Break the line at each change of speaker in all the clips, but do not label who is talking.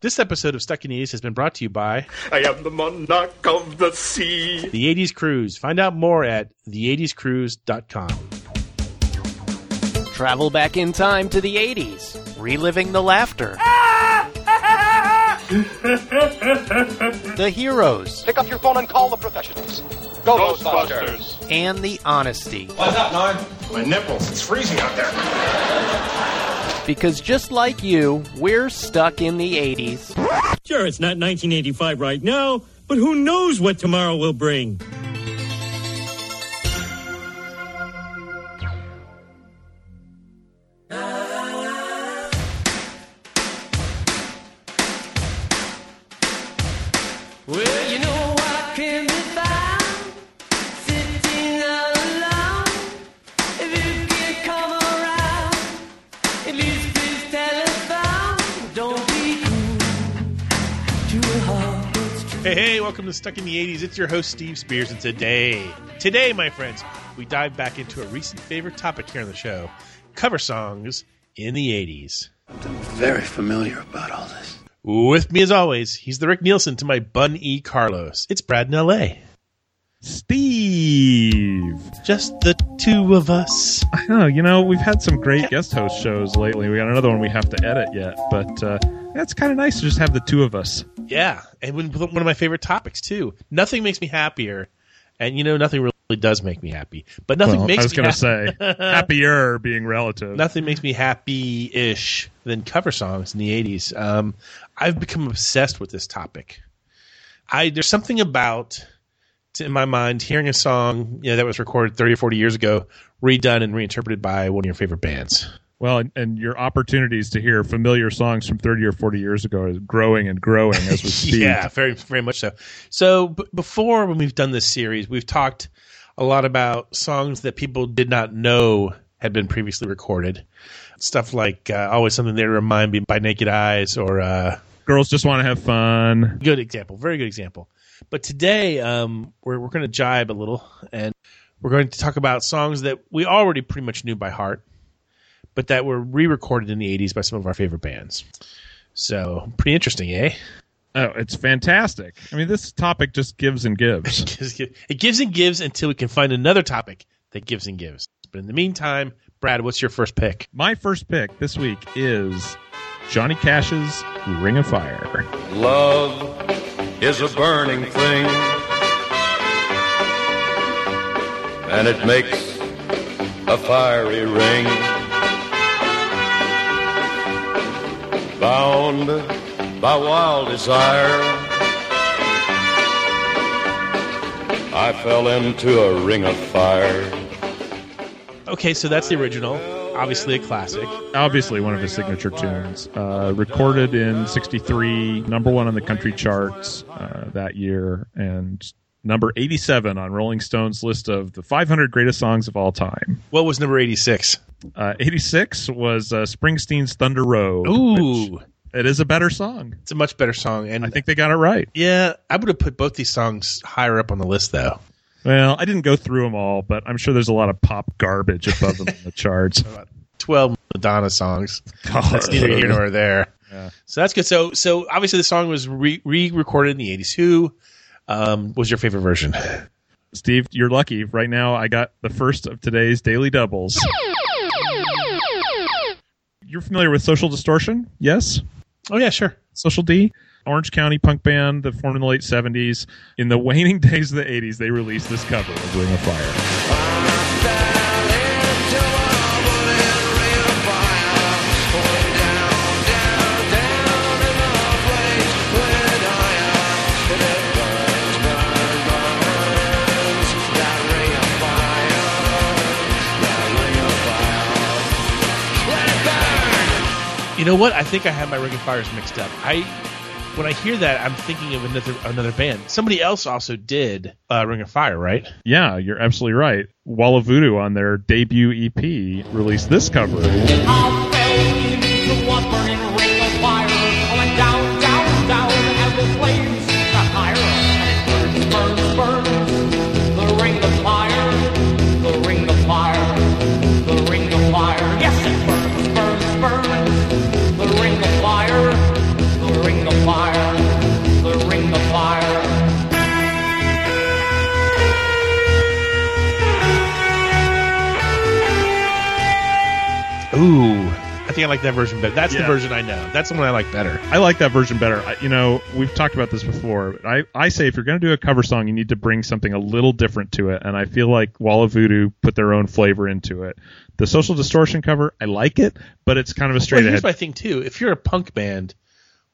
This episode of Stuck in the 80s has been brought to you by
I am the monarch of the sea.
The 80s Cruise. Find out more at the80scruise.com.
Travel back in time to the 80s, reliving the laughter, the heroes,
Pick up your phone and call the professionals. Go, Ghostbusters.
and the honesty.
What's up, Norm? My nipples. It's freezing out there.
Because just like you, we're stuck in the 80s.
Sure, it's not 1985 right now, but who knows what tomorrow will bring?
Welcome to Stuck in the 80s. It's your host, Steve Spears, and today, today, my friends, we dive back into a recent favorite topic here on the show cover songs in the 80s.
very familiar about all this.
With me, as always, he's the Rick Nielsen to my Bun E. Carlos. It's Brad in LA.
Steve.
Just the two of us.
Oh, you know, we've had some great guest host shows lately. We got another one we have to edit yet, but uh, it's kind of nice to just have the two of us.
Yeah, and one of my favorite topics, too. Nothing makes me happier, and you know, nothing really does make me happy. But nothing
Well,
makes
I was
me
going to say happier being relative.
nothing makes me happy ish than cover songs in the 80s. Um, I've become obsessed with this topic. I There's something about, in my mind, hearing a song you know, that was recorded 30 or 40 years ago, redone and reinterpreted by one of your favorite bands.
Well, and, and your opportunities to hear familiar songs from 30 or 40 years ago is growing and growing as we speak.
Yeah, very very much so. So b- before when we've done this series, we've talked a lot about songs that people did not know had been previously recorded. Stuff like uh, "Always Something There to Remind Me" by Naked Eyes, or uh,
Girls just want to have fun.
good example, very good example. But today, um, we're we're going to jibe a little, and we're going to talk about songs that we already pretty much knew by heart, but that were re-recorded in the '80s by some of our favorite bands. So pretty interesting, eh?
Oh, it's fantastic. I mean, this topic just gives and gives.
it gives and gives until we can find another topic that gives and gives. But in the meantime, Brad, what's your first pick?
My first pick this week is Johnny Cash's Ring of Fire.
Love is a burning thing, and it makes a fiery ring. Bound by wild desire, I fell into a ring of fire.
Okay, so that's the original, obviously a classic.
Obviously, one of his signature tunes. Uh, recorded in 63, number one on the country charts uh, that year, and number 87 on Rolling Stone's list of the 500 greatest songs of all time.
What was number 86?
Uh, 86 was uh, Springsteen's Thunder Road.
Ooh,
it is a better song.
it's a much better song. And
I think they got it right.
yeah, I would have put both these songs higher up on the list, though.
Well, I didn't go through them all, but I'm sure there's a lot of pop garbage above them in the charts.
12 Madonna songs. Oh, That's neither here nor there. So that's good. So, so obviously the song was re recorded in the 80s. Who um, was your favorite version?
Steve, you're lucky. Right now, I got the first of today's daily doubles. You're familiar with Social Distortion? Yes?
Oh, yeah, sure.
Social D? Orange County punk band that formed in the late 70s. In the waning days of the 80s, they released this cover of Ring of Fire.
You know what? I think I have my Ring of Fires mixed up. I when I hear that, I'm thinking of another another band. Somebody else also did uh, Ring of Fire, right?
Yeah, you're absolutely right. Wall of Voodoo on their debut EP released this cover.
Think I like that version better. That's the version I know. That's the one I like better.
I like that version better. I, you know, we've talked about this before. but I, I say if you're going to do a cover song, you need to bring something a little different to it. And I feel like Wall of Voodoo put their own flavor into it. The Social Distortion cover, I like it, but it's kind of a
Well,
straight
here's
ahead
my thing too. If you're a punk band,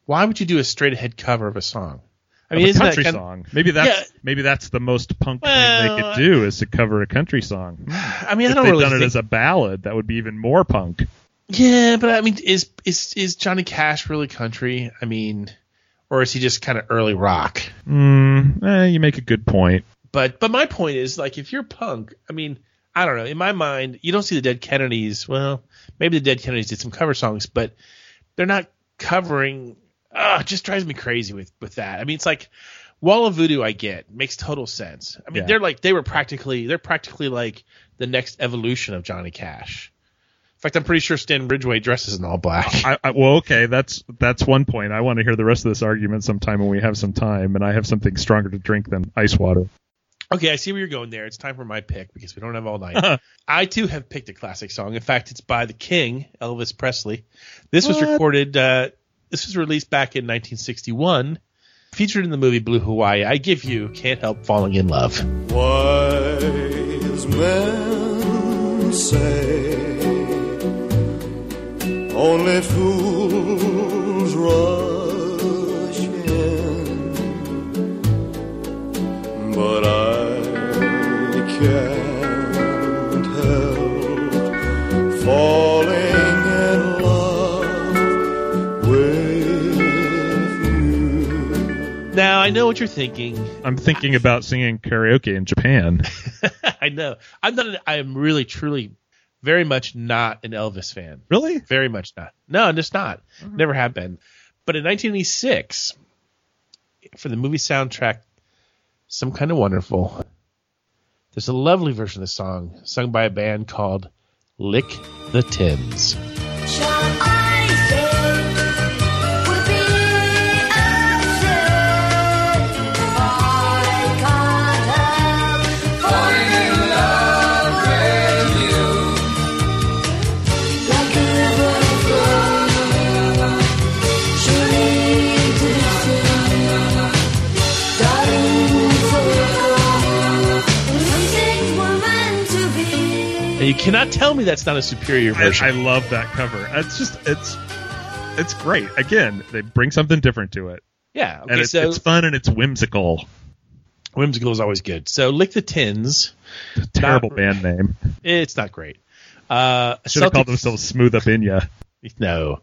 why would you do a straight ahead cover of a song? I mean,
a country song. Maybe that's
Yeah.
maybe that's the most punk thing they could do is to cover a country song.
I mean, I
if
don't
they'd
really
done it as a ballad, that would be even more punk.
Yeah, but I mean, is is is Johnny Cash really country? I mean, or is he just kind of early rock?
Mm, eh, you make a good point.
But but my point is like if you're punk, I mean, I don't know. In my mind, you don't see the Dead Kennedys. Well, maybe the Dead Kennedys did some cover songs, but they're not covering. Ah, it just drives me crazy with with that. I mean, it's like Wall of Voodoo. I get makes total sense. I mean,
Yeah.
they're like they were practically they're practically like the next evolution of Johnny Cash. In fact, I'm pretty sure Stan Ridgway dresses in all black.
I, I, well, okay, that's that's one point. I want to hear the rest of this argument sometime when we have some time, and I have something stronger to drink than ice water.
Okay, I see where you're going there. It's time for my pick because we don't have all night. I too have picked a classic song. In fact, it's by the King, Elvis Presley. This was recorded. Uh, this was released back in 1961, featured in the movie Blue Hawaii. I give you "Can't Help Falling in Love."
Wise men say only fools rush in, but I can't help falling in love with you.
Now I know what you're thinking.
I'm thinking about singing karaoke in Japan.
I know. I'm not. I am really, truly, very much not an Elvis fan.
Really?
Very much not. No, I'm just not. Mm-hmm. Never have been. But in 1986, for the movie soundtrack, Some Kind of Wonderful, there's a lovely version of the song sung by a band called Lick the Tins. You cannot tell me that's not a superior version.
I love that cover. It's just it's it's great. Again, they bring something different to it,
yeah. Okay,
and it's,
so
it's fun and it's whimsical.
whimsical is always good. So Lick the Tins.
Terrible
Not-
band name.
It's not great. Uh,
Should have called themselves Smooth Up In Ya.
No.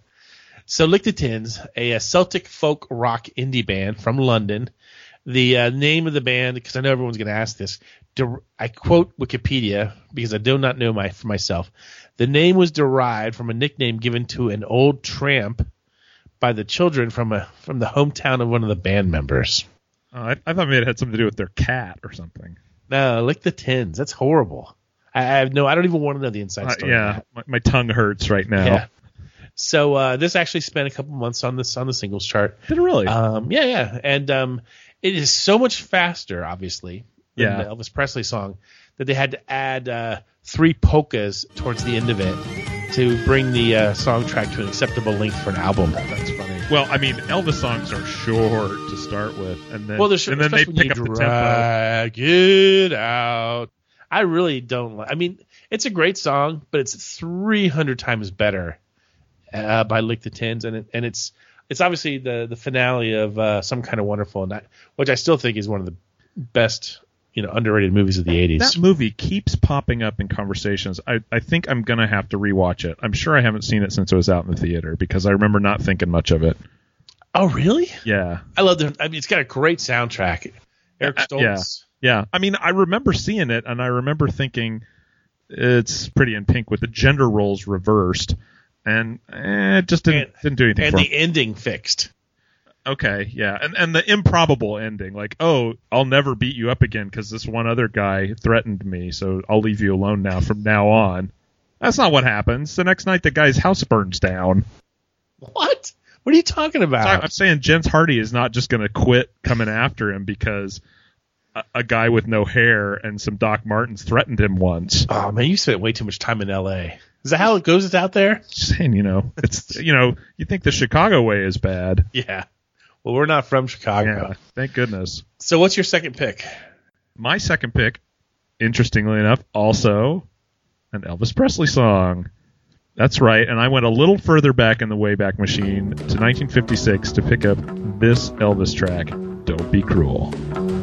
So Lick the Tins, a, uh Celtic folk rock indie band from London. The uh, name of the band, because I know everyone's going to ask this, I quote Wikipedia because I do not know my for myself. The name was derived from a nickname given to an old tramp by the children from a from the hometown of one of the band members.
Oh, I, I thought maybe it had something to do with their cat or something.
No, Lick the Tins. That's horrible. I, I have no. I don't even want to know the inside
Uh,
story. of
yeah, my, my tongue hurts right now.
Yeah. So uh, this actually spent a couple months on this on the singles chart.
Did it really?
Um, yeah, yeah, and um, it is so much faster, obviously, than
Yeah.
the Elvis Presley song that they had to add uh, three polkas towards the end of it to bring the uh, song track to an acceptable length for an album. That's funny.
Well, I mean, Elvis songs are short to start with, and then
Well, there's
and then they
especially when
pick
you
up the tempo.
drag it out. I really don't. Like, I mean, it's a great song, but it's 300 times better uh, by Lick the Tins, and it, and it's it's obviously the the finale of uh, some kind of wonderful, and that, which I still think is one of the best you know underrated movies of the 80s.
That movie keeps popping up in conversations. I, I think I'm gonna have to rewatch it. I'm sure I haven't seen it since it was out in the theater because I remember not thinking much of it.
oh, really?
Yeah,
I love the. I mean, it's got a great soundtrack. Eric
Uh,
Stoltz.
yeah. yeah. I mean, I remember seeing it, and I remember thinking it's pretty in pink with the gender roles reversed, and eh, it just didn't
And-
didn't do anything
and the
me.
ending fixed.
Okay, yeah, and and the improbable ending, like, oh, I'll never beat you up again because this one other guy threatened me, so I'll leave you alone now from now on. That's not what happens. The next night, the guy's house burns down.
What? What are you talking about?
I'm saying Jens Hardy is not just going to quit coming after him because a, a guy with no hair and some Doc Martens threatened him once.
Oh man, you spent way too much time in L.A. Is that how it goes? It's out there.
Saying, you know, it's you know, you think the Chicago way is bad.
Yeah. Well, we're not from Chicago.
Yeah, thank goodness.
So, what's your second pick?
My second pick, interestingly enough, also an Elvis Presley song. That's right, and I went a little further back in the Wayback Machine to 1956 to pick up this Elvis track, "Don't Be Cruel."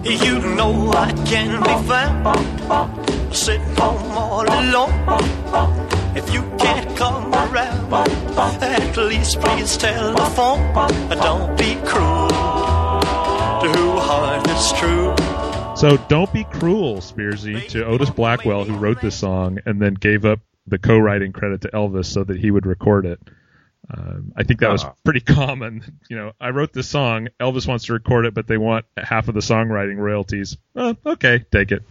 You know I can be found sitting home all alone. If you can't come around, at least please telephone. Don't be cruel to who heart is true.
So don't be cruel, Spearsy, to Otis Blackwell, who wrote this song and then gave up the co-writing credit to Elvis so that he would record it. Um, I think that was
Ah.
pretty common. You know, I wrote this song. Elvis wants to record it, but they want half of the songwriting royalties. Oh, okay, take it.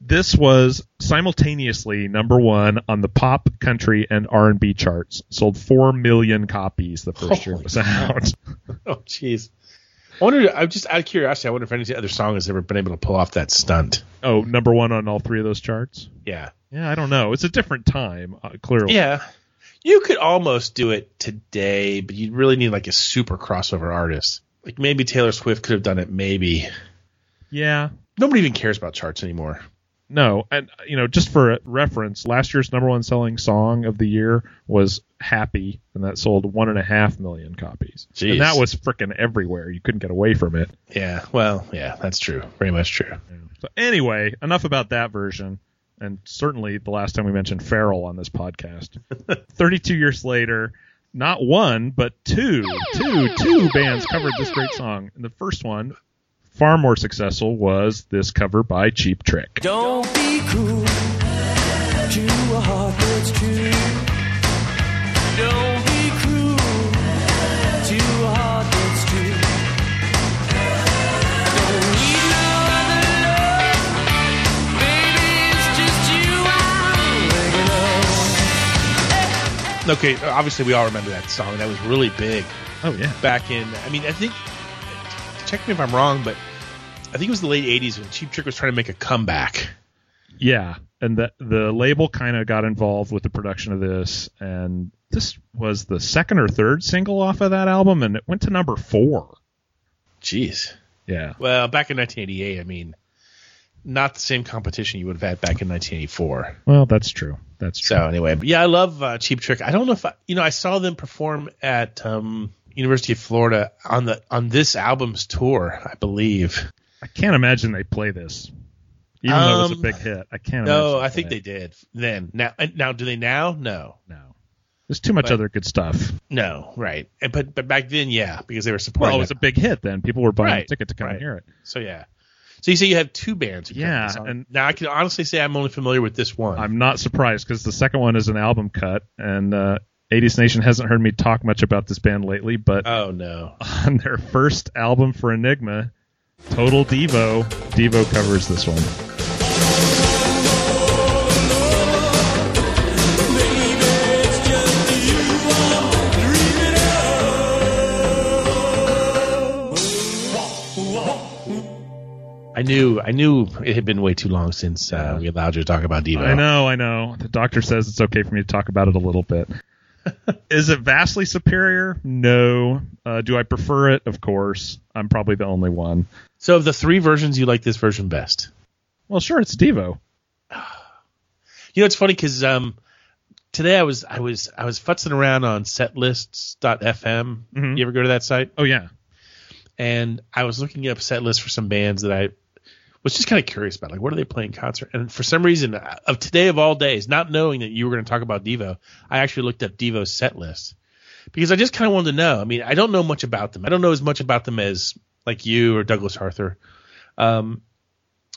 This was simultaneously number one on the pop, country, and R&B charts. Sold four million copies the first year it
Holy
was out.
Oh, jeez. I wonder. I'm just out of curiosity. I wonder if any other song has ever been able to pull off that stunt.
Oh, number one on all three of those charts.
Yeah.
Yeah, I don't know. It's a different time, uh, clearly.
Yeah. You could almost do it today, but you'd really need like a super crossover artist. Like maybe Taylor Swift could have done it. Maybe
Yeah.
nobody even cares about charts anymore.
No, and you know, just for reference, last year's number one selling song of the year was "Happy," and that sold one and a half million copies.
Jeez.
And that was freaking everywhere. You couldn't get away from it.
Yeah. Well, yeah, that's true. Very much true.
So anyway, enough about that version. And certainly the last time we mentioned Pharrell on this podcast. 32 years later, not one, but two, two, two bands covered this great song. And the first one, far more successful, was this cover by Cheap Trick.
Don't be cruel to a heart that's true. Don't be cruel to a heart that's true. Don't need no other love. Baby, it's just you I'm thinking of.
Okay. Obviously, we all remember that song. That was really big
Oh, yeah.
back in. I mean, I think. Check me if I'm wrong, but I think it was the late '80s when Cheap Trick was trying to make a comeback.
Yeah, and the the label kind of got involved with the production of this, and this was the second or third single off of that album, and it went to number four.
Jeez.
Yeah,
Well, back in 1988, I mean, not the same competition you would have had back in 1984.
well, that's true. That's true.
So anyway, but yeah, I love uh, Cheap Trick. I don't know if I, you know, I saw them perform at um, University of Florida on the on this album's tour, I believe.
I can't imagine they play this, even though it was a
Um,
big hit. I can't.
No, I think they did then. Now, now, do they now? No,
No, there's too much
But-
other good stuff.
no, right. And, but but back then, yeah, because they were supporting.
Well, it was a big hit then. People were buying
Right,
a ticket to come
right.
and hear it.
so yeah. So you say you have two bands.
Yeah, and-
now I can honestly say I'm only familiar with this one.
I'm not surprised because the second one is an album cut, and uh, 80s Nation hasn't heard me talk much about this band lately, but
oh no.
on their first album for Enigma, Total Devo, Devo covers this one.
I knew I knew it had been way too long since uh, we allowed you to talk about Devo.
I know, I know. The doctor says it's okay for me to talk about it a little bit. Is it vastly superior? No. Uh, do I prefer it? Of course. I'm probably the only one.
So of the three versions, you like this version best.
Well, sure, it's Devo.
You know, it's funny because um, today I was I was I was futzing around on setlists.fm.
Mhm.
You ever go to that site?
Oh yeah.
And I was looking up set lists for some bands that I was just kind of curious about, like what are they playing concert? And for some reason, uh, of today of all days, not knowing that you were going to talk about Devo, I actually looked up Devo's set list because I just kind of wanted to know. I mean, I don't know much about them. I don't know as much about them as like you or Douglas Arthur. Um,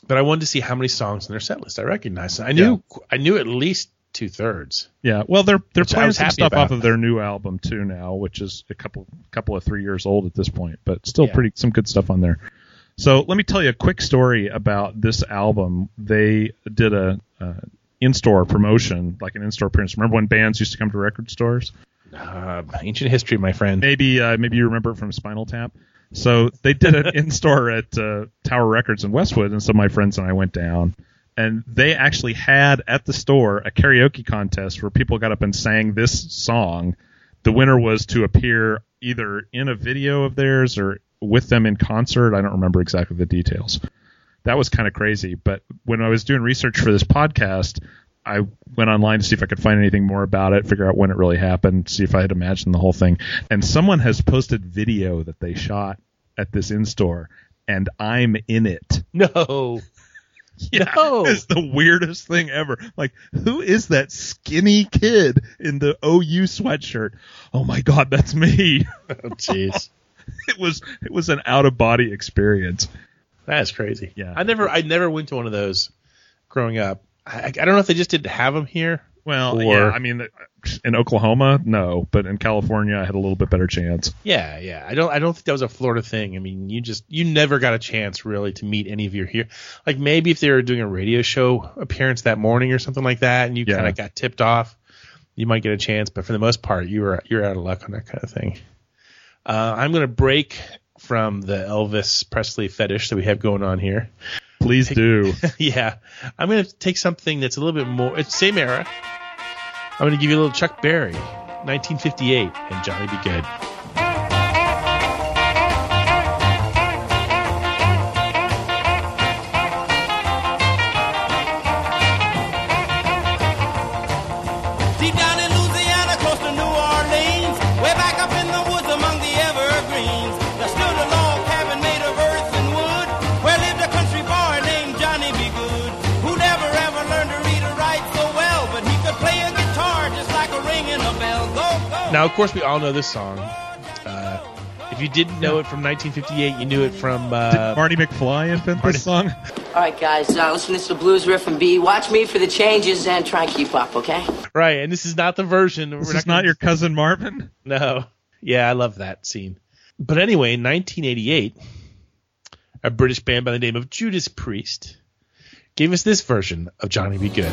but I wanted to see how many songs in their set list I recognized. I knew I knew at least two thirds.
Yeah, well, they're they're playing some stuff
about.
off of their new album too now, which is a couple couple of three years old at this point, but still
Yeah.
pretty some good stuff on there. So let me tell you a quick story about this album. They did a uh, in-store promotion, like an in-store appearance. Remember when bands used to come to record stores?
Uh, ancient history, my friend.
Maybe uh, maybe you remember it from Spinal Tap. So they did an in-store at uh, Tower Records in Westwood, and so my friends and I went down. and they actually had at the store a karaoke contest where people got up and sang this song. The winner was to appear either in a video of theirs or with them in concert. I don't remember exactly the details. That was kind of crazy. But when I was doing research for this podcast, I went online to see if I could find anything more about it, figure out when it really happened, see if I had imagined the whole thing. And someone has posted video that they shot at this in store, and I'm in it.
No.
Yeah,
No.
it's the weirdest thing ever. Like, who is that skinny kid in the OU sweatshirt? Oh my god, that's me.
Oh, jeez.
it was it was an out of body experience.
That's crazy.
Yeah.
I never, I never went to one of those growing up. I, I don't know if they just didn't have them here.
Well,
Or-
yeah, I mean, in Oklahoma, no, but in California, I had a little bit better chance.
Yeah, yeah. I don't, I don't think that was a Florida thing. I mean, you just, you never got a chance really to meet any of your here. Like maybe if they were doing a radio show appearance that morning or something like that, and you
Yeah.
kind of got tipped off, you might get a chance. But for the most part, you were, you're out of luck on that kind of thing. Uh, I'm gonna break from the Elvis Presley fetish that we have going on here.
Please do.
yeah, I'm going to take something that's a little bit more. It's same era. I'm going to give you a little Chuck Berry, 1958, and Johnny
B. Goode.
Now, of course, we all know this song. Uh, if you didn't know it from 1958, you knew it from. Uh,
Marty McFly invent this song?
All right, guys, uh, listen to the blues riff and B. Watch me for the changes and try and keep up, okay?
right, and this is not the version.
This
We're
is
gonna-
not your cousin Marvin.
No. Yeah, I love that scene. But anyway, in 1988, a British band by the name of Judas Priest gave us this version of Johnny B. Goode.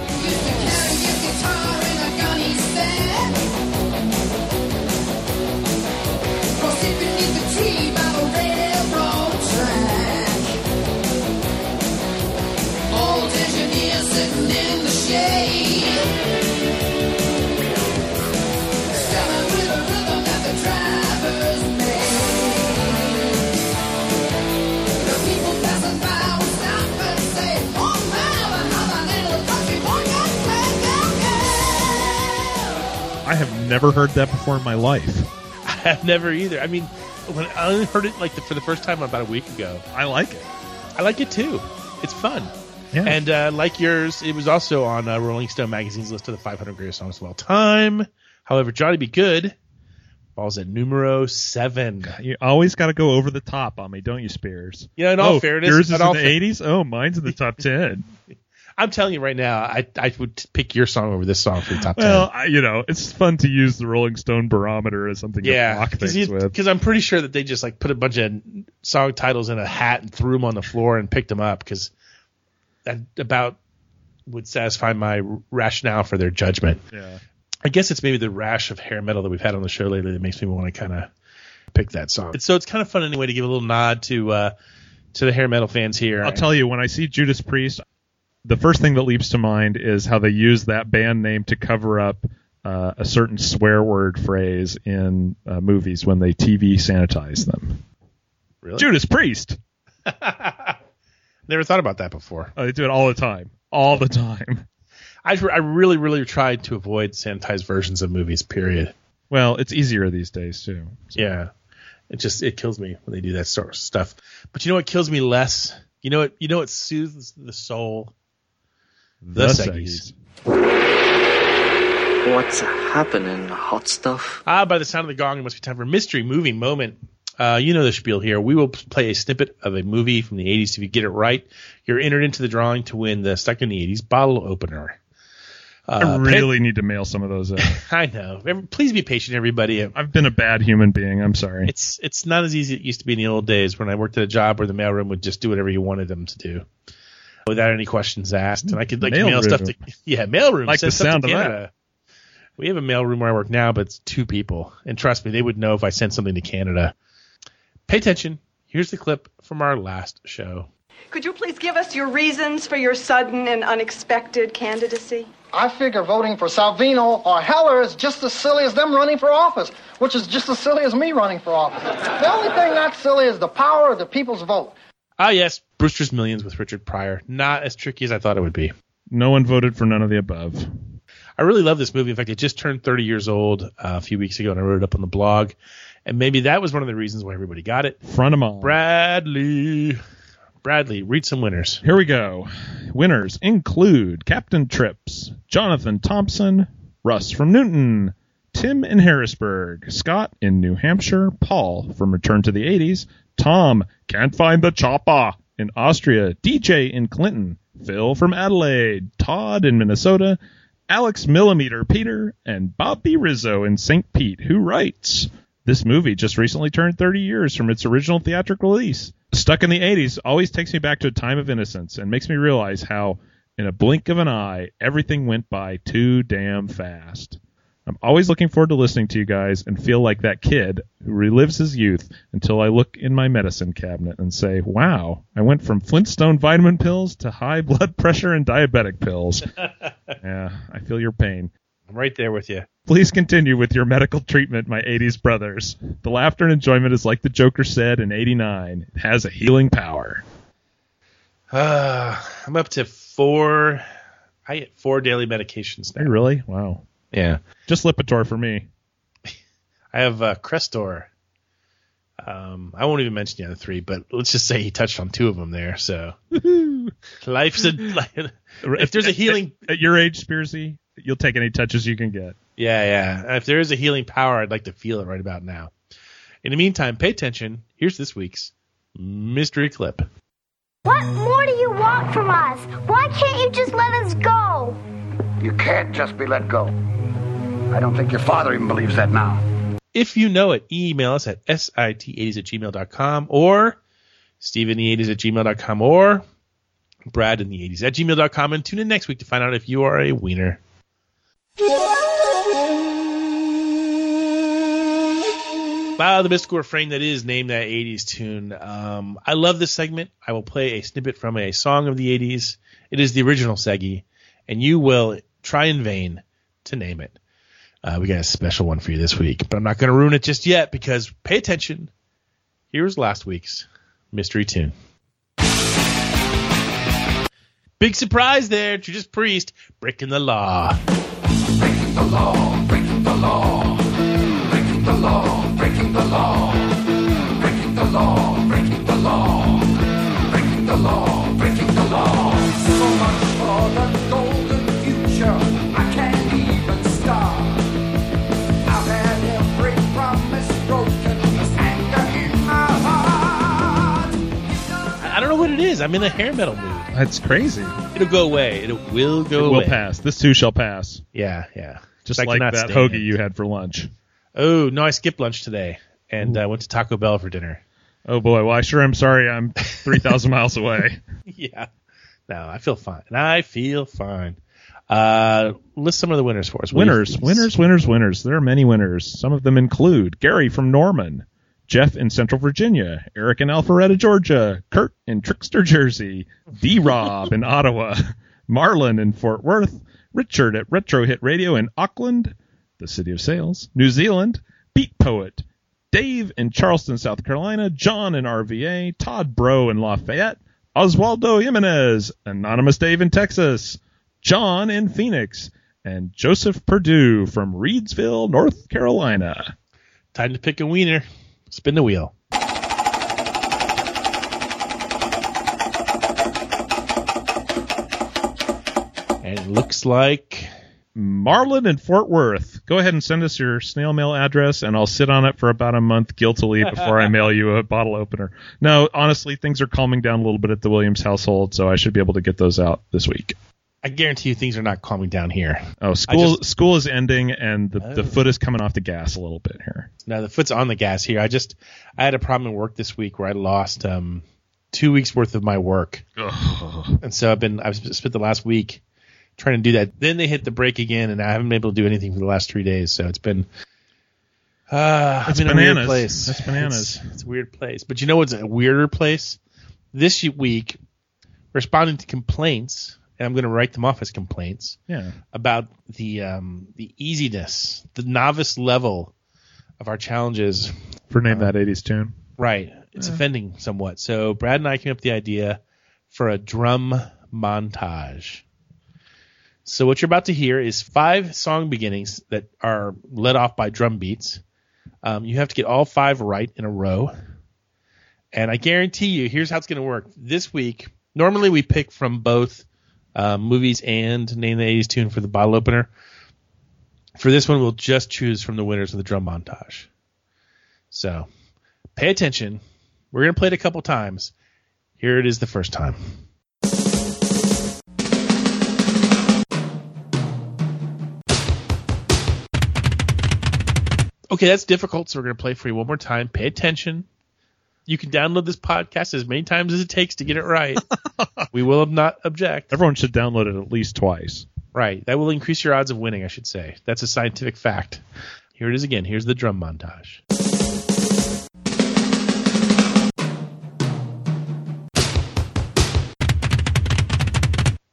I have never heard that before in my life.
I've never either. I mean, when I only heard it like the, for the first time about a week ago.
I like it.
I like it too. It's fun.
Yeah.
And uh, like yours, it was also on uh, Rolling Stone magazine's list of the 500 greatest songs of all time. However, Johnny B. Goode falls at numero seven.
You always got to go over the top on me, don't you, Spears?
Yeah, in all
oh,
fairness,
yours is
in
in the
fa-
'80s. Oh, mine's in the top ten.
I'm telling you right now, I I would pick your song over this song for the top
well,
ten.
I, you know, it's fun to use the Rolling Stone barometer as something to
Yeah,
block
because
things with.
I'm pretty sure that they just like put a bunch of song titles in a hat and threw them on the floor and picked them up because that about would satisfy my rationale for their judgment.
Yeah.
I guess it's maybe the rash of hair metal that we've had on the show lately that makes me want to kind of pick that song. So it's kind of fun anyway to give a little nod to uh, to the hair metal fans here.
I'll tell you, when I see Judas Priest, the first thing that leaps to mind is how they use that band name to cover up uh, a certain swear word phrase in uh, movies when they TV sanitize them.
Really?
Judas Priest.
Never thought about that before.
Oh, they do it all the time. All the time.
I, I really, really tried to avoid sanitized versions of movies. Period.
Well, it's easier these days too.
Yeah, it just it kills me when they do that sort of stuff. But you know what kills me less? You know what? You know what soothes the soul? The, Seggies.
What's happening, hot stuff?
Ah, by the sound of the gong, it must be time for mystery movie moment. Uh, you know the spiel here. We will play a snippet of a movie from the 80s. If you get it right, you're entered into the drawing to win the Stuck in the 80s bottle opener.
I
Uh,
really need to mail some of those in.
I know. Please be patient, everybody.
I've been a bad human being. I'm sorry.
It's it's not as easy as it used to be in the old days when I worked at a job where the mailroom would just do whatever you wanted them to do without any questions asked, and I could like mail
Mailroom.
stuff to yeah mailroom.
Like
send
the sound
to
of that.
Canada. We have a mailroom where I work now, but it's two people, and trust me, they would know if I sent something to Canada. Pay attention. Here's the clip from our last show.
Could you please give us your reasons for your sudden and unexpected candidacy?
I figure voting for Salvino or Heller is just as silly as them running for office, which is just as silly as me running for office. The only thing not silly is the power of the people's vote.
Ah, yes, Brewster's Millions with Richard Pryor. Not as tricky as I thought it would be.
No one voted for none of the above.
I really love this movie. In fact, it just turned 30 years old uh, a few weeks ago, and I wrote it up on the blog. And maybe that was one of the reasons why everybody got it.
Front them all.
Bradley. Bradley, read some winners.
Here we go. Winners include Captain Trips, Jonathan Thompson, Russ from Newton, Tim in Harrisburg, Scott in New Hampshire, Paul from Return to the 80s, Tom, Can't Find the Chopper in Austria, DJ in Clinton, Phil from Adelaide, Todd in Minnesota, Alex Millimeter Peter, and Bobby Rizzo in St. Pete, who writes, This movie just recently turned 30 years from its original theatrical release. Stuck in the 80s always takes me back to a time of innocence and makes me realize how, in a blink of an eye, everything went by too damn fast. I'm always looking forward to listening to you guys and feel like that kid who relives his youth until I look in my medicine cabinet and say, wow, I went from Flintstone vitamin pills to high blood pressure and diabetic pills. yeah, I feel your pain.
I'm right there with you.
Please continue with your medical treatment, my 80s brothers. The laughter and enjoyment is like the Joker said in 89. It has a healing power.
Uh, I'm up to four. I get four daily medications now.
Hey, really? Wow.
Yeah.
Just Lipitor for me.
I have uh, Crestor. Um, I won't even mention the other three, but let's just say he touched on two of them there. So life's a if there's a healing
at your age, Spearsy, you'll take any touches you can get.
Yeah, yeah. If there is a healing power, I'd like to feel it right about now. In the meantime, pay attention. Here's this week's mystery clip.
What more do you want from us? Why can't you just let us go?
You can't just be let go. I don't think your father even believes that now.
If you know it, email us at sit80s at gmail.com or steven80s at gmail.com or brad in the 80s at gmail.com and tune in next week to find out if you are a wiener. Wow, the mystical refrain that is named that 80s tune. Um, I love this segment. I will play a snippet from a song of the 80s. It is the original Seggy, and you will try in vain to name it. Uh, we got a special one for you this week, but I'm not going to ruin it just yet because pay attention. Here's last week's mystery tune. Big surprise there, Judas Priest breaking the law.
Breaking the law, breaking the law, breaking the law, breaking the law, breaking the law, breaking the law, breaking the law, breaking the law. So much for the golden future, I can't
is. I'm in a hair metal mood.
That's crazy.
It'll go away. It will go away.
it
away.
will pass. This too shall pass.
Yeah, yeah.
Just
I
like that hoagie you had for lunch.
Oh no, I skipped lunch today and uh, went to Taco Bell for dinner.
Oh boy. Well, I sure am sorry. I'm three thousand miles away.
yeah. No, I feel fine. I feel fine. Uh, list some of the winners for us.
Winners, winners, winners, winners. There are many winners. Some of them include Gary from Norman, Jeff in Central Virginia, Eric in Alpharetta, Georgia, Kurt in Trickster, Jersey, D Rob in Ottawa, Marlon in Fort Worth, Richard at Retro Hit Radio in Auckland, the city of sales, New Zealand, Beat Poet, Dave in Charleston, South Carolina, John in RVA, Todd Bro in Lafayette, Oswaldo Jimenez, Anonymous Dave in Texas, John in Phoenix, and Joseph Purdue from Reidsville, North Carolina.
Time to pick a wiener. Spin the wheel. And it looks like
Marlin in Fort Worth. Go ahead and send us your snail mail address, and I'll sit on it for about a month guiltily before I mail you a bottle opener. No, honestly, things are calming down a little bit at the Williams household, so I should be able to get those out this week.
I guarantee you things are not calming down here.
Oh, school
just-
school is ending, and the, the
Oh.
foot is coming off the gas a little bit here.
No, the foot's on the gas here. I just I had a problem at work this week where I lost um, two weeks worth of my work, and so I've been I've spent the last week trying to do that. Then they hit the break again, and I haven't been able to do anything for the last three days. So it's been uh,
That's
I'm in a
bananas.
weird place.
That's bananas.
It's, it's a weird place. But you know what's a weirder place? This week responding to complaints, and I'm going to write them off as complaints
Yeah.
about the um, the easiness, the novice level of our challenges.
For name that 80s tune.
Right, it's offending somewhat. So Brad and I came up with the idea for a drum montage. So what you're about to hear is five song beginnings that are led off by drum beats. Um, you have to get all five right in a row. And I guarantee you, here's how it's going to work. This week, normally we pick from both um, movies and Name the 80s Tune for the bottle opener. For this one, we'll just choose from the winners of the drum montage. So pay attention. We're going to play it a couple times. Here it is the first time. Okay, that's difficult, so we're going to play for you one more time. Pay attention. You can download this podcast as many times as it takes to get it right. we will not object.
Everyone should download it at least twice.
Right. That will increase your odds of winning, I should say. That's a scientific fact. Here it is again. Here's the drum montage.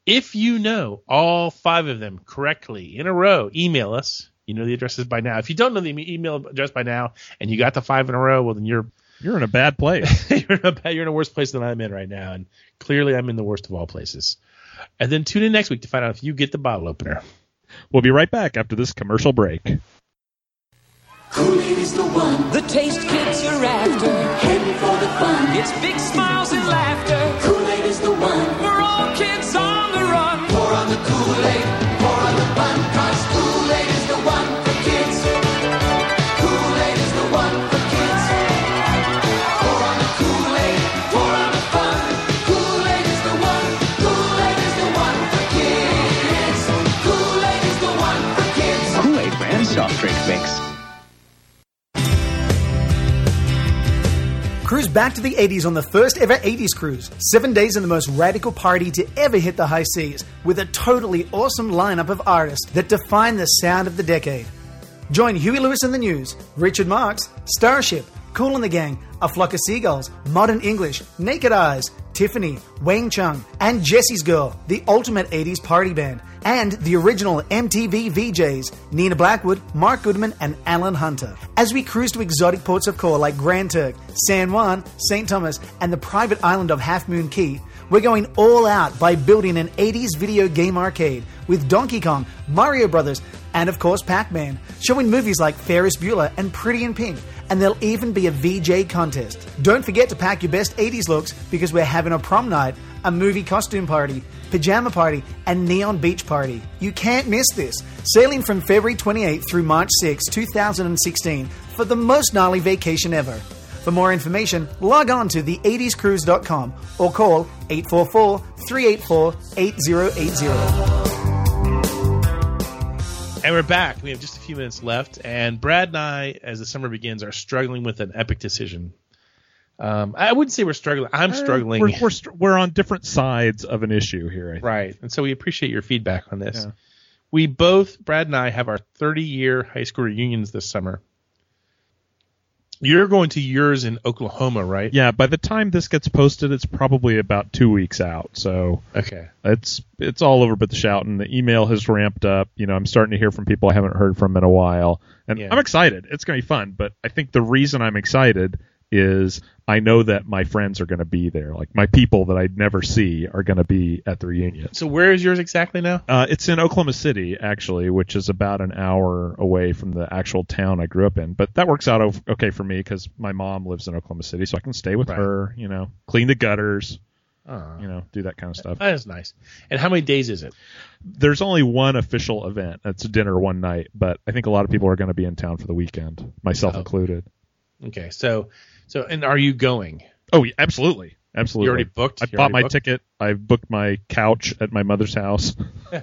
If you know all five of them correctly in a row, email us. You know the addresses by now. If you don't know the email address by now and you got the five in a row, well then you're
You're in a bad place.
you're in a bad- you're in a worse place than I'm in right now, and clearly I'm in the worst of all places. And then tune in next week to find out if you get the bottle opener.
we'll be right back after this commercial break.
Kool-Aid is the one. The taste kids are after. Heading for the fun. It's big smiles and laughter.
Cruise back to the 80s on the first ever 80s cruise. Seven days in the most radical party to ever hit the high seas, with a totally awesome lineup of artists that define the sound of the decade. Join Huey Lewis and the News, Richard Marx, Starship, Kool and the Gang, A Flock of Seagulls, Modern English, Naked Eyes, Tiffany, Wang Chung, and Jesse's Girl, the ultimate 80s party band, and the original MTV VJs, Nina Blackwood, Mark Goodman, and Alan Hunter. As we cruise to exotic ports of call like Grand Turk, San Juan, St. Thomas, and the private island of Half Moon Cay, we're going all out by building an 80s video game arcade with Donkey Kong, Mario Brothers, and of course Pac Man, showing movies like Ferris Bueller and Pretty in Pink. And there'll even be a VJ contest. Don't forget to pack your best 80s looks because we're having a prom night, a movie costume party, pajama party, and neon beach party. You can't miss this. Sailing from February 28th through March 6, 2016 for the most gnarly vacation ever. For more information, log on to the80scruise.com or call 844 384 8080.
And we're back. We have just a few minutes left, and Brad and I, as the summer begins, are struggling with an epic decision. Um, I wouldn't say we're struggling. I'm struggling.
We're, we're, str- we're on different sides of an issue here. I think.
right, and so we appreciate your feedback on this.
Yeah.
We both, Brad and I, have our 30 year high school reunions this summer. You're going to yours in Oklahoma, right?
Yeah, by the time this gets posted, it's probably about two weeks out. So
Okay.
it's it's all over but the shouting. The email has ramped up. You know, I'm starting to hear from people I haven't heard from in a while, and
Yeah.
I'm excited. It's going to be fun. But I think the reason I'm excited is I know that my friends are going to be there. Like my people that I'd never see are going to be at the reunion.
So where is yours exactly now?
Uh, it's in Oklahoma City, actually, which is about an hour away from the actual town I grew up in. But that works out okay for me because my mom lives in Oklahoma City, so I can stay with
Right.
her. You know, clean the gutters.
Oh.
You know, do that kind of stuff.
That is nice. And how many days is it?
There's only one official event. It's a dinner one night, but I think a lot of people are going to be in town for the weekend, myself
Oh.
included.
Okay, so so and are you going?
Oh, yeah, absolutely, absolutely.
You already booked?
I
You
bought my
booked?
ticket. I booked my couch at my mother's house.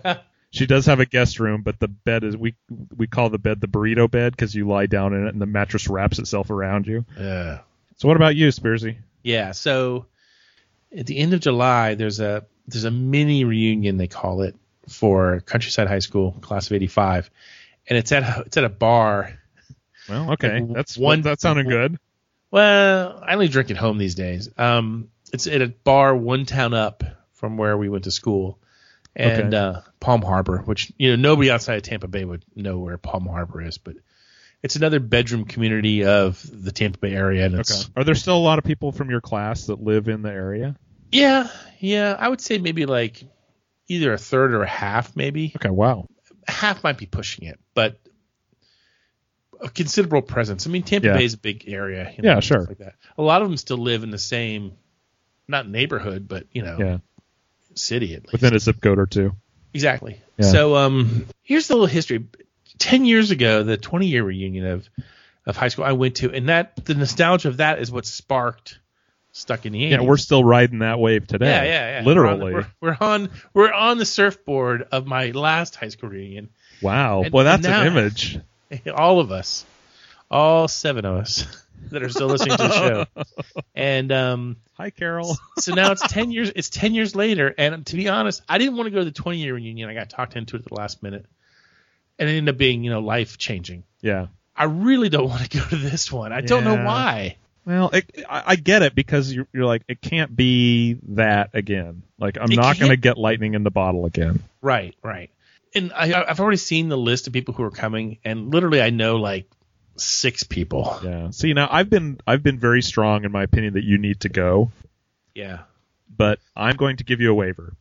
she does have a guest room, but the bed is we we call the bed the burrito bed because you lie down in it and the mattress wraps itself around you.
Yeah.
So what about you, Spearsy?
Yeah. So at the end of July, there's a there's a mini reunion they call it for Countryside High School class of '85, and it's at a, it's at a bar.
Well, okay,
Like,
that's
one-
that sounded good.
Well, I only drink at home these days. Um, it's at a bar one town up from where we went to school, and
Okay.
uh, Palm Harbor, which you know nobody outside of Tampa Bay would know where Palm Harbor is, but it's another bedroom community of the Tampa Bay area, and it's
Okay. Are there still a lot of people from your class that live in the area?
yeah, yeah, I would say maybe like either a third or a half, maybe
Okay. Wow.
half might be pushing it, but a considerable presence. I mean, Tampa
Yeah.
Bay is a big area. You
Yeah, sure.
Like that. A lot of them still live in the same, not neighborhood, but you know,
Yeah.
city at least.
Within a zip code or two.
Exactly.
Yeah.
So, um, here's the little history. Ten years ago, the 20 year reunion of of high school I went to, and that the nostalgia of that is what sparked stuck in the 80s.
Yeah, we're still riding that wave today.
Yeah, yeah, yeah.
Literally.
We're on, we're, we're on we're on the surfboard of my last high school reunion.
wow.
And-
Boy, that's
now-
an image.
all of us, all seven of us that are still listening to the show. And um,
Hi, Carol.
so now it's ten years. It's ten years later, and to be honest, I didn't want to go to the twenty year reunion. I got talked into it at the last minute, and it ended up being you know life changing.
Yeah.
I really don't want to go to this one. I don't know why.
Well, it, I, I get it because you're, you're like, it can't be that again. Like, I'm
It
not going to get lightning in the bottle again.
Right, right. And I, I've already seen the list of people who are coming, and literally I know like six people.
Yeah. See, now I've been I've been very strong in my opinion that you need to go,
Yeah.
but I'm going to give you a waiver.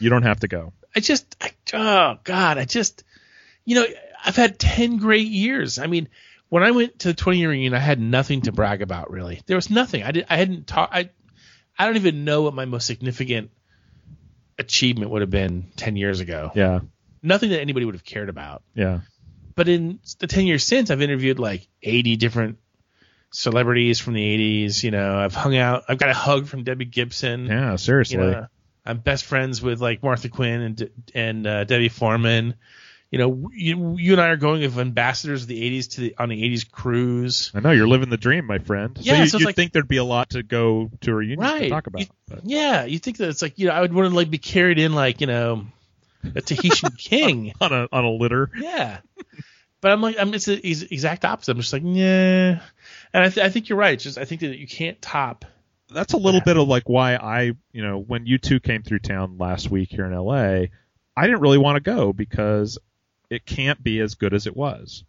You don't have to go.
I just, I, oh God, I just, you know, I've had 10 great years. I mean, when I went to the 20 year reunion, I had nothing to brag about really. There was nothing. I did, I hadn't taught, I, I don't even know what my most significant achievement would have been 10 years ago.
Yeah.
Nothing that anybody would have cared about.
Yeah.
But in the 10 years since, I've interviewed like 80 different celebrities from the 80s. You know, I've hung out, I've got a hug from Debbie Gibson.
Yeah. Seriously.
You know, I'm best friends with like Martha Quinn and and uh, Debbie Foreman. You know, you, you and I are going as ambassadors of the '80s to the on the '80s cruise.
I know you're living the dream, my friend.
Yeah,
so you,
so
you'd
like-
think there'd be a lot to go to a reunion to talk about.
You- Yeah, you think that it's like you know I would want to like be carried in like you know a Tahitian king.
on a on a litter.
Yeah, but I'm like I'm it's the exact opposite. I'm just like yeah, and I, th- I think you're right. It's just I think that you can't top.
That's a little bit of like why I, you know, when you two came through town last week here in LA, I didn't really want to go because it can't be as good as it was.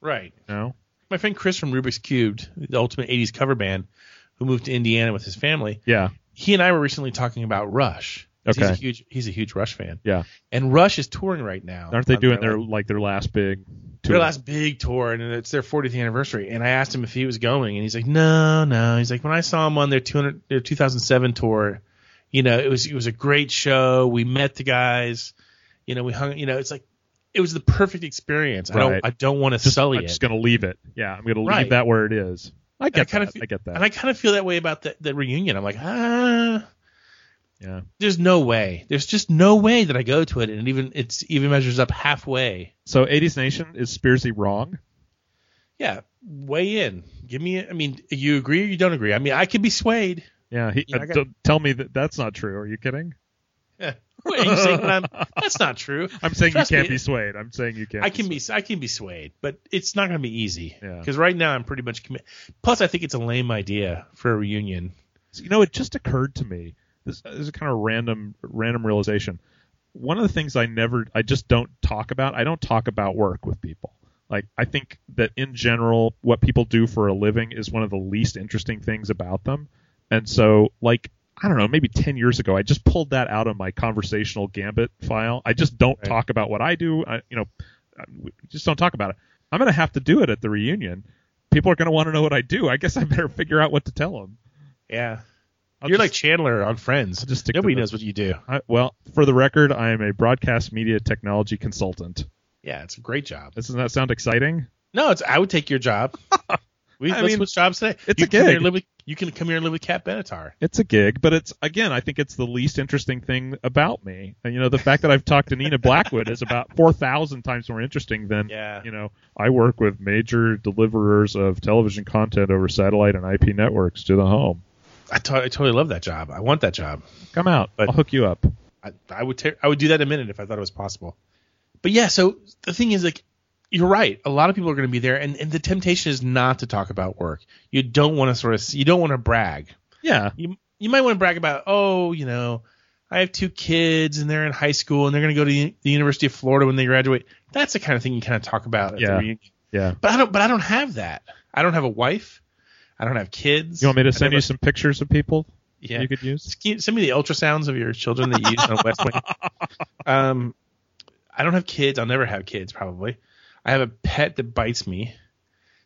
Right.
You know?
My friend Chris from Rubik's Cubed, the ultimate '80s cover band, who moved to Indiana with his family.
Yeah.
he and I were recently talking about Rush. 'Cause He's a huge he's a huge Rush fan.
Yeah.
And Rush is touring right now.
Aren't they doing
their, like,
their last big tour?
their last big tour and it's their 40th anniversary and I asked him if he was going and he's like no no he's like when I saw him on their 200 their 2007 tour you know it was it was a great show we met the guys you know we hung you know it's like it was the perfect experience I don't
Right.
I don't want to
Just-
sully
I'm
it
just going to leave it. Yeah, I'm going to leave
Right.
that where it is. I get
I kind
that.
of
I get that.
and I kind of feel that way about the, the reunion I'm like ah
yeah.
there's no way. There's just no way that I go to it and even it's even measures up halfway.
So 80s Nation is Spearsy wrong?
Yeah, weigh in. Give me. I mean, you agree or you don't agree? I mean, I could be swayed.
Yeah, he,
You know,
uh,
got-
tell me that that's not true. Are you kidding?
Yeah. Wait, you saying that I'm, that's not true.
I'm saying
Trust
you can't
me,
be swayed. I'm saying you can't.
I can be. I can be swayed, but it's not going to be easy.
Yeah.
Because right now I'm pretty much committed. Plus, I think it's a lame idea for a reunion.
So, you know, it just occurred to me. This, this is a kind of random, random realization. One of the things I never, I just don't talk about. I don't talk about work with people. Like, I think that in general, what people do for a living is one of the least interesting things about them. And so, like, I don't know, maybe 10 years ago, I just pulled that out of my conversational gambit file. I just don't talk about what I do. I, you know, I- just don't talk about it. I'm going to have to do it at the reunion. People are going to want to know what I do. I guess I better figure out what to tell them.
Yeah.
I'll
You're
just-
like Chandler on Friends.
just
Nobody knows what you do.
I, well, for the record, I am a broadcast media technology consultant.
Yeah, it's a great job.
Doesn't that sound exciting?
No, it's. I would take your job. We,
I
let's
mean,
switch jobs today.
it's
you
a
can come here
gig.
and live with, you can come here and live with Kat Benatar.
It's a gig, but it's again, I think it's the least interesting thing about me. And you know, the fact that I've talked to Nina Blackwood is about four thousand times more interesting than
Yeah.
you know. I work with major deliverers of television content over satellite and IP networks to the home.
I, totally love that job. I want that job.
Come out,
But-
I'll hook you up.
I, I would I would do that in a minute if I thought it was possible. But yeah, so the thing is like you're right. A lot of people are going to be there, and, and the temptation is not to talk about work. You don't want to sort of you don't want to brag.
Yeah,
You you might want to brag about oh you know I have two kids and they're in high school and they're going to go to the, the University of Florida when they graduate. That's the kind of thing you kind of talk about at
Yeah. Yeah.
But I don't. But I don't have that. I don't have a wife. I don't have kids.
You want me to
I
send
never-
you some pictures of people
Yeah.
you could use?
Send me the ultrasounds of your children that you use on West Wing. Um, I don't have kids. I'll never have kids. Probably. I have a pet that bites me.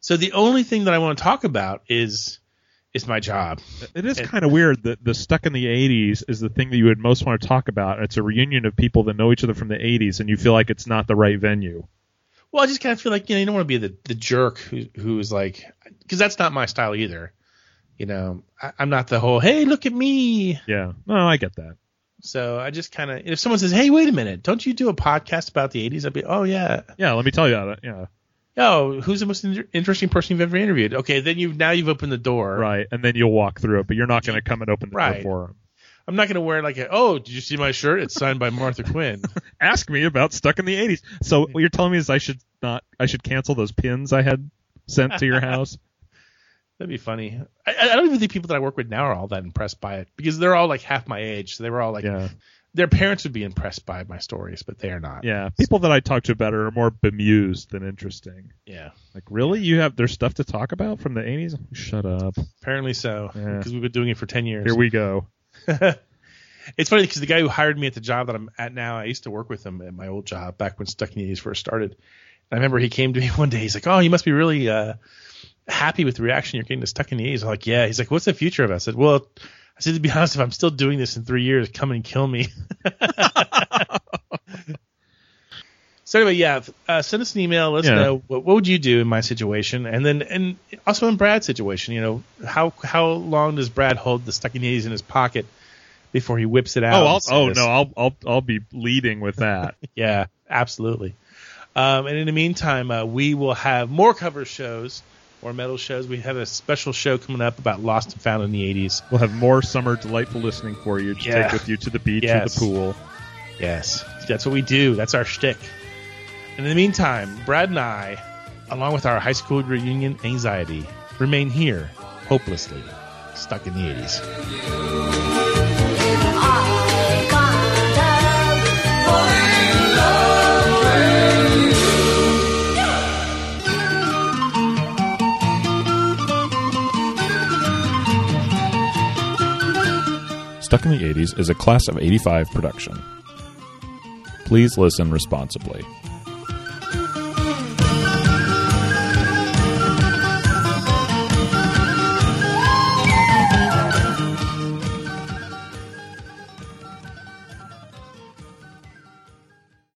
So the only thing that I want to talk about is is my job.
It is kind of weird that the stuck in the 80s is the thing that you would most want to talk about. It's a reunion of people that know each other from the 80s, and you feel like it's not the right venue.
Well, I just kind of feel like you know you don't want to be the the jerk who who's like because that's not my style either. You know, I, I'm not the whole hey look at me.
Yeah. No, I get that.
So I just kind of if someone says hey wait a minute don't you do a podcast about the 80s I'd be oh yeah
Yeah, let me tell you about it. Yeah.
oh who's the most in- interesting person you've ever interviewed okay then you have now you've opened the door
Right. And then you'll walk through it, but you're not going to come and open the
Right.
door for them.
I'm not going to wear like a, oh, did you see my shirt? It's signed by Martha Quinn.
Ask me about stuck in the 80s. So what you're telling me is I should not, I should cancel those pins I had sent to your house?
That'd be funny. I, I don't even think people that I work with now are all that impressed by it because they're all like half my age. So they were all like,
Yeah.
their parents would be impressed by my stories, but they are not.
Yeah. People that I talk to it are more bemused than interesting.
Yeah.
Like, really? You have, there's stuff to talk about from the 80s? Shut up.
Apparently so
Yeah.
because we've been doing it for 10 years.
Here we go.
It's funny because the guy who hired me at the job that I'm at now, I used to work with him at my old job back when Stuck in the 80s first started. And I remember he came to me one day. He's like, "Oh, you must be really uh, happy with the reaction you're getting to Stuck in the 80s." I'm like, "Yeah." He's like, "What's the future of it?" I said, "Well, I said to be honest, if I'm still doing this in three years, come and kill me." so anyway, yeah, uh, send us an email. Let us
Yeah.
know what, what would you do in my situation, and then and also in Brad's situation. You know, how how long does Brad hold the Stuck in the 80s in his pocket? Before he whips it out.
Oh, I'll, oh no, I'll, I'll, I'll be leading with that.
yeah, absolutely. Um, and in the meantime, uh, we will have more cover shows or metal shows. We have a special show coming up about Lost and Found in the 80s.
We'll have more summer delightful listening for you to
Yeah.
take with you to the beach
Yes.
or the pool.
Yes, that's what we do. That's our shtick. In the meantime, Brad and I, along with our high school reunion anxiety, remain here, hopelessly stuck in the 80s.
Stuck in the 80s is a class of 85 production. Please listen responsibly.